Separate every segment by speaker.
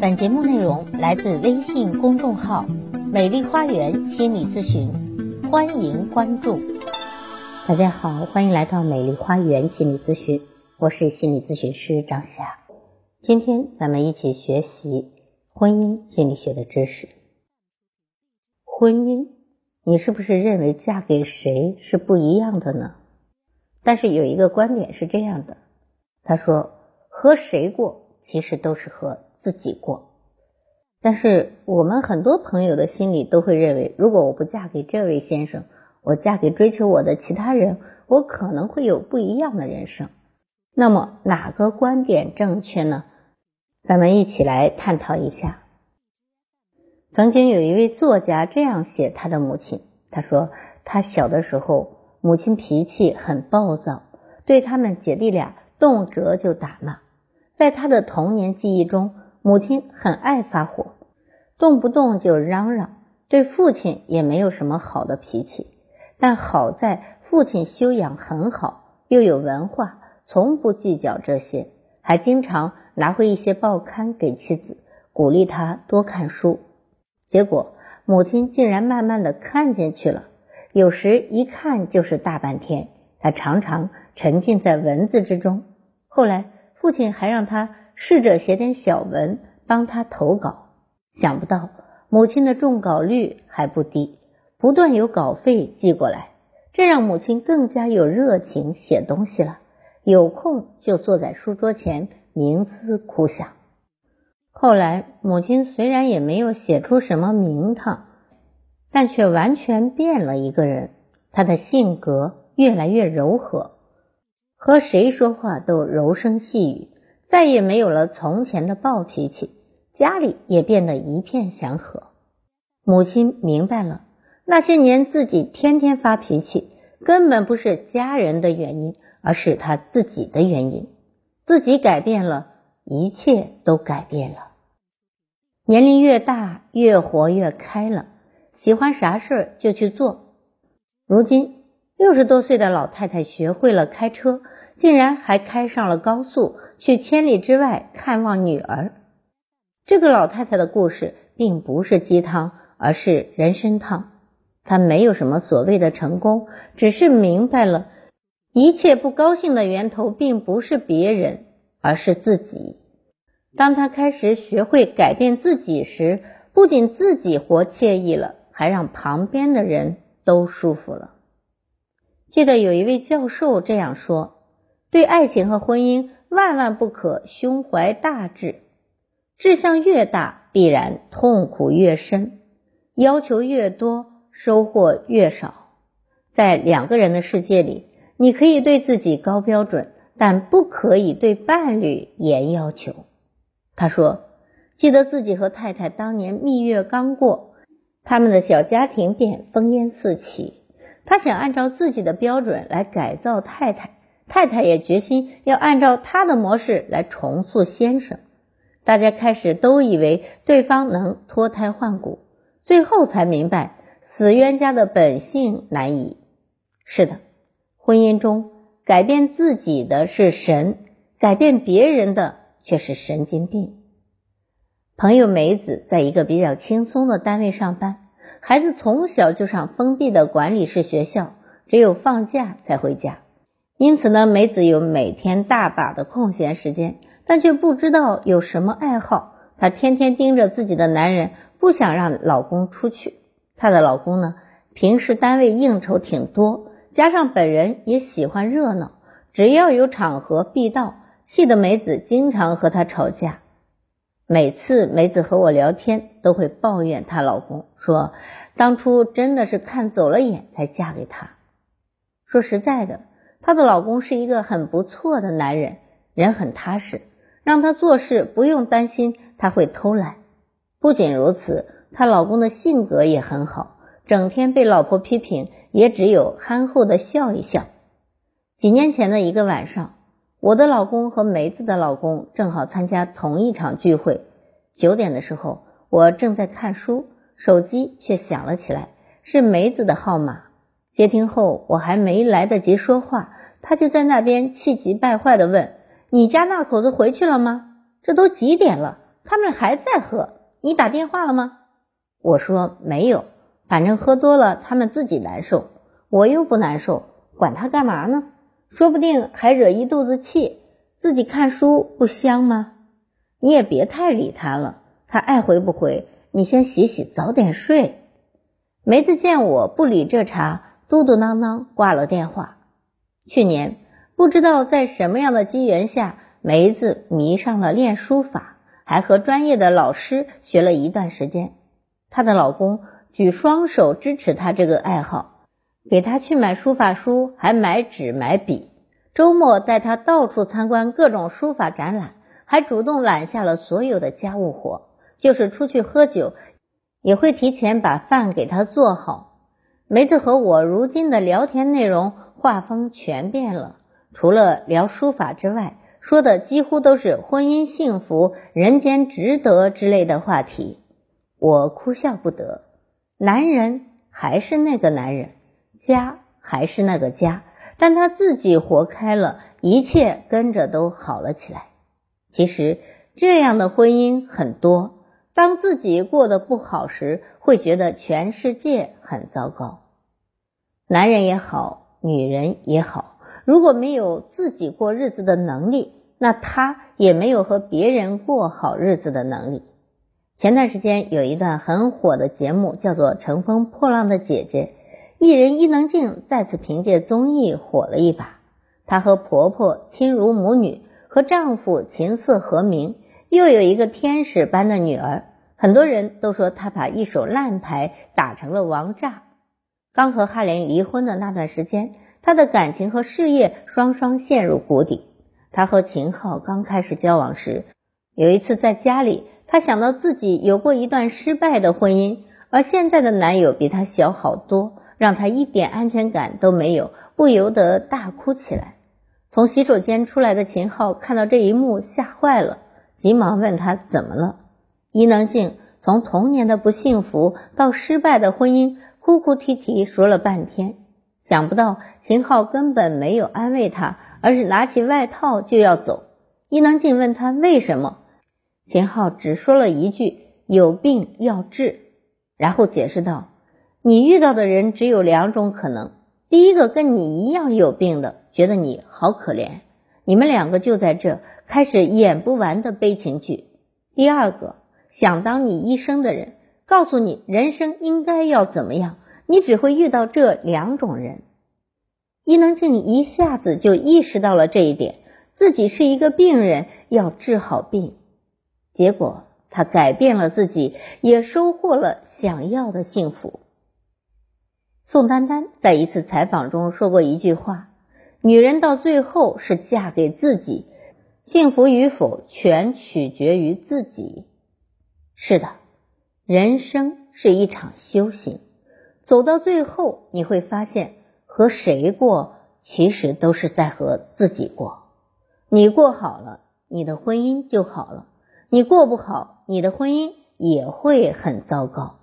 Speaker 1: 本节目内容来自微信公众号“美丽花园心理咨询”，欢迎关注。大家好，欢迎来到美丽花园心理咨询，我是心理咨询师张霞。今天咱们一起学习婚姻心理学的知识。婚姻，你是不是认为嫁给谁是不一样的呢？但是有一个观点是这样的，他说和谁过其实都是和。自己过，但是我们很多朋友的心里都会认为，如果我不嫁给这位先生，我嫁给追求我的其他人，我可能会有不一样的人生。那么哪个观点正确呢？咱们一起来探讨一下。曾经有一位作家这样写他的母亲，他说他小的时候，母亲脾气很暴躁，对他们姐弟俩动辄就打骂，在他的童年记忆中。母亲很爱发火，动不动就嚷嚷，对父亲也没有什么好的脾气。但好在父亲修养很好，又有文化，从不计较这些，还经常拿回一些报刊给妻子，鼓励他多看书。结果母亲竟然慢慢的看进去了，有时一看就是大半天。他常常沉浸在文字之中。后来父亲还让他。试着写点小文帮他投稿，想不到母亲的中稿率还不低，不断有稿费寄过来，这让母亲更加有热情写东西了。有空就坐在书桌前冥思苦想。后来母亲虽然也没有写出什么名堂，但却完全变了一个人。她的性格越来越柔和，和谁说话都柔声细语。再也没有了从前的暴脾气，家里也变得一片祥和。母亲明白了，那些年自己天天发脾气，根本不是家人的原因，而是他自己的原因。自己改变了，一切都改变了。年龄越大，越活越开了，喜欢啥事儿就去做。如今六十多岁的老太太学会了开车。竟然还开上了高速，去千里之外看望女儿。这个老太太的故事并不是鸡汤，而是人参汤。她没有什么所谓的成功，只是明白了一切不高兴的源头并不是别人，而是自己。当她开始学会改变自己时，不仅自己活惬意了，还让旁边的人都舒服了。记得有一位教授这样说。对爱情和婚姻，万万不可胸怀大志，志向越大，必然痛苦越深，要求越多，收获越少。在两个人的世界里，你可以对自己高标准，但不可以对伴侣严要求。他说：“记得自己和太太当年蜜月刚过，他们的小家庭便烽烟四起。他想按照自己的标准来改造太太。”太太也决心要按照他的模式来重塑先生，大家开始都以为对方能脱胎换骨，最后才明白死冤家的本性难移。是的，婚姻中改变自己的是神，改变别人的却是神经病。朋友梅子在一个比较轻松的单位上班，孩子从小就上封闭的管理式学校，只有放假才回家。因此呢，梅子有每天大把的空闲时间，但却不知道有什么爱好。她天天盯着自己的男人，不想让老公出去。她的老公呢，平时单位应酬挺多，加上本人也喜欢热闹，只要有场合必到，气得梅子经常和他吵架。每次梅子和我聊天，都会抱怨她老公，说当初真的是看走了眼才嫁给他。说实在的。她的老公是一个很不错的男人，人很踏实，让她做事不用担心他会偷懒。不仅如此，她老公的性格也很好，整天被老婆批评，也只有憨厚的笑一笑。几年前的一个晚上，我的老公和梅子的老公正好参加同一场聚会。九点的时候，我正在看书，手机却响了起来，是梅子的号码。接听后，我还没来得及说话，他就在那边气急败坏的问：“你家那口子回去了吗？这都几点了，他们还在喝。你打电话了吗？我说没有，反正喝多了他们自己难受，我又不难受，管他干嘛呢？说不定还惹一肚子气。自己看书不香吗？你也别太理他了，他爱回不回，你先洗洗，早点睡。梅子见我不理这茬，嘟嘟囔囔挂了电话。去年不知道在什么样的机缘下，梅子迷上了练书法，还和专业的老师学了一段时间。她的老公举双手支持她这个爱好，给她去买书法书，还买纸买笔。周末带她到处参观各种书法展览，还主动揽下了所有的家务活。就是出去喝酒，也会提前把饭给她做好。梅子和我如今的聊天内容画风全变了，除了聊书法之外，说的几乎都是婚姻幸福、人间值得之类的话题。我哭笑不得，男人还是那个男人，家还是那个家。但他自己活开了，一切跟着都好了起来。其实这样的婚姻很多，当自己过得不好时，会觉得全世界很糟糕。男人也好，女人也好，如果没有自己过日子的能力，那他也没有和别人过好日子的能力。前段时间有一段很火的节目，叫做《乘风破浪的姐姐》。艺人伊能静再次凭借综艺火了一把，她和婆婆亲如母女，和丈夫琴瑟和鸣，又有一个天使般的女儿。很多人都说她把一手烂牌打成了王炸。刚和哈林离婚的那段时间，她的感情和事业双双陷入谷底。她和秦昊刚开始交往时，有一次在家里，她想到自己有过一段失败的婚姻，而现在的男友比她小好多。让他一点安全感都没有，不由得大哭起来。从洗手间出来的秦昊看到这一幕，吓坏了，急忙问他怎么了。伊能静从童年的不幸福到失败的婚姻，哭哭啼啼说了半天。想不到秦昊根本没有安慰他，而是拿起外套就要走。伊能静问他为什么，秦昊只说了一句：“有病要治。”然后解释道。你遇到的人只有两种可能：第一个跟你一样有病的，觉得你好可怜，你们两个就在这开始演不完的悲情剧；第二个想当你医生的人，告诉你人生应该要怎么样。你只会遇到这两种人。伊能静一下子就意识到了这一点，自己是一个病人，要治好病。结果他改变了自己，也收获了想要的幸福。宋丹丹在一次采访中说过一句话：“女人到最后是嫁给自己，幸福与否全取决于自己。”是的，人生是一场修行，走到最后，你会发现和谁过，其实都是在和自己过。你过好了，你的婚姻就好了；你过不好，你的婚姻也会很糟糕。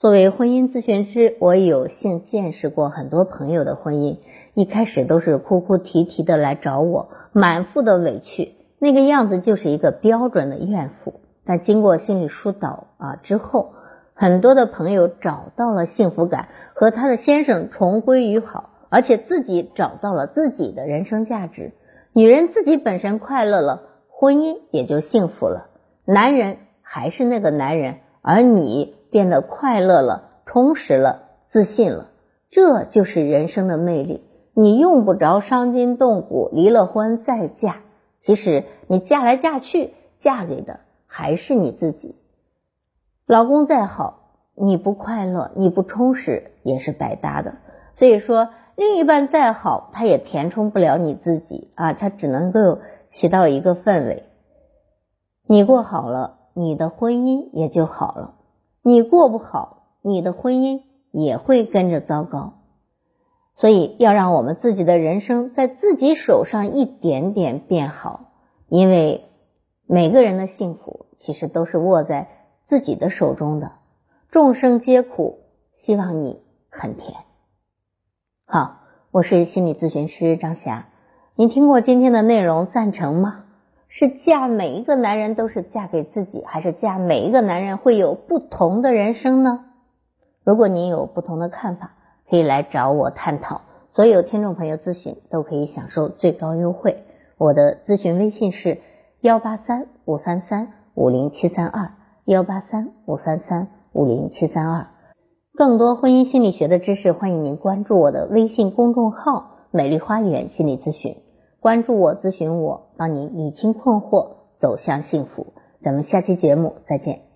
Speaker 1: 作为婚姻咨询师，我有幸见识过很多朋友的婚姻。一开始都是哭哭啼啼的来找我，满腹的委屈，那个样子就是一个标准的怨妇。但经过心理疏导啊之后，很多的朋友找到了幸福感，和他的先生重归于好，而且自己找到了自己的人生价值。女人自己本身快乐了，婚姻也就幸福了。男人还是那个男人，而你。变得快乐了，充实了，自信了，这就是人生的魅力。你用不着伤筋动骨，离了婚再嫁。其实你嫁来嫁去，嫁给的还是你自己。老公再好，你不快乐，你不充实，也是白搭的。所以说，另一半再好，他也填充不了你自己啊，他只能够起到一个氛围。你过好了，你的婚姻也就好了。你过不好，你的婚姻也会跟着糟糕。所以要让我们自己的人生在自己手上一点点变好，因为每个人的幸福其实都是握在自己的手中的。众生皆苦，希望你很甜。好，我是心理咨询师张霞。您听过今天的内容，赞成吗？是嫁每一个男人都是嫁给自己，还是嫁每一个男人会有不同的人生呢？如果您有不同的看法，可以来找我探讨。所有听众朋友咨询都可以享受最高优惠。我的咨询微信是幺八三五三三五零七三二幺八三五三三五零七三二。更多婚姻心理学的知识，欢迎您关注我的微信公众号“美丽花园心理咨询”。关注我，咨询我，帮你理清困惑，走向幸福。咱们下期节目再见。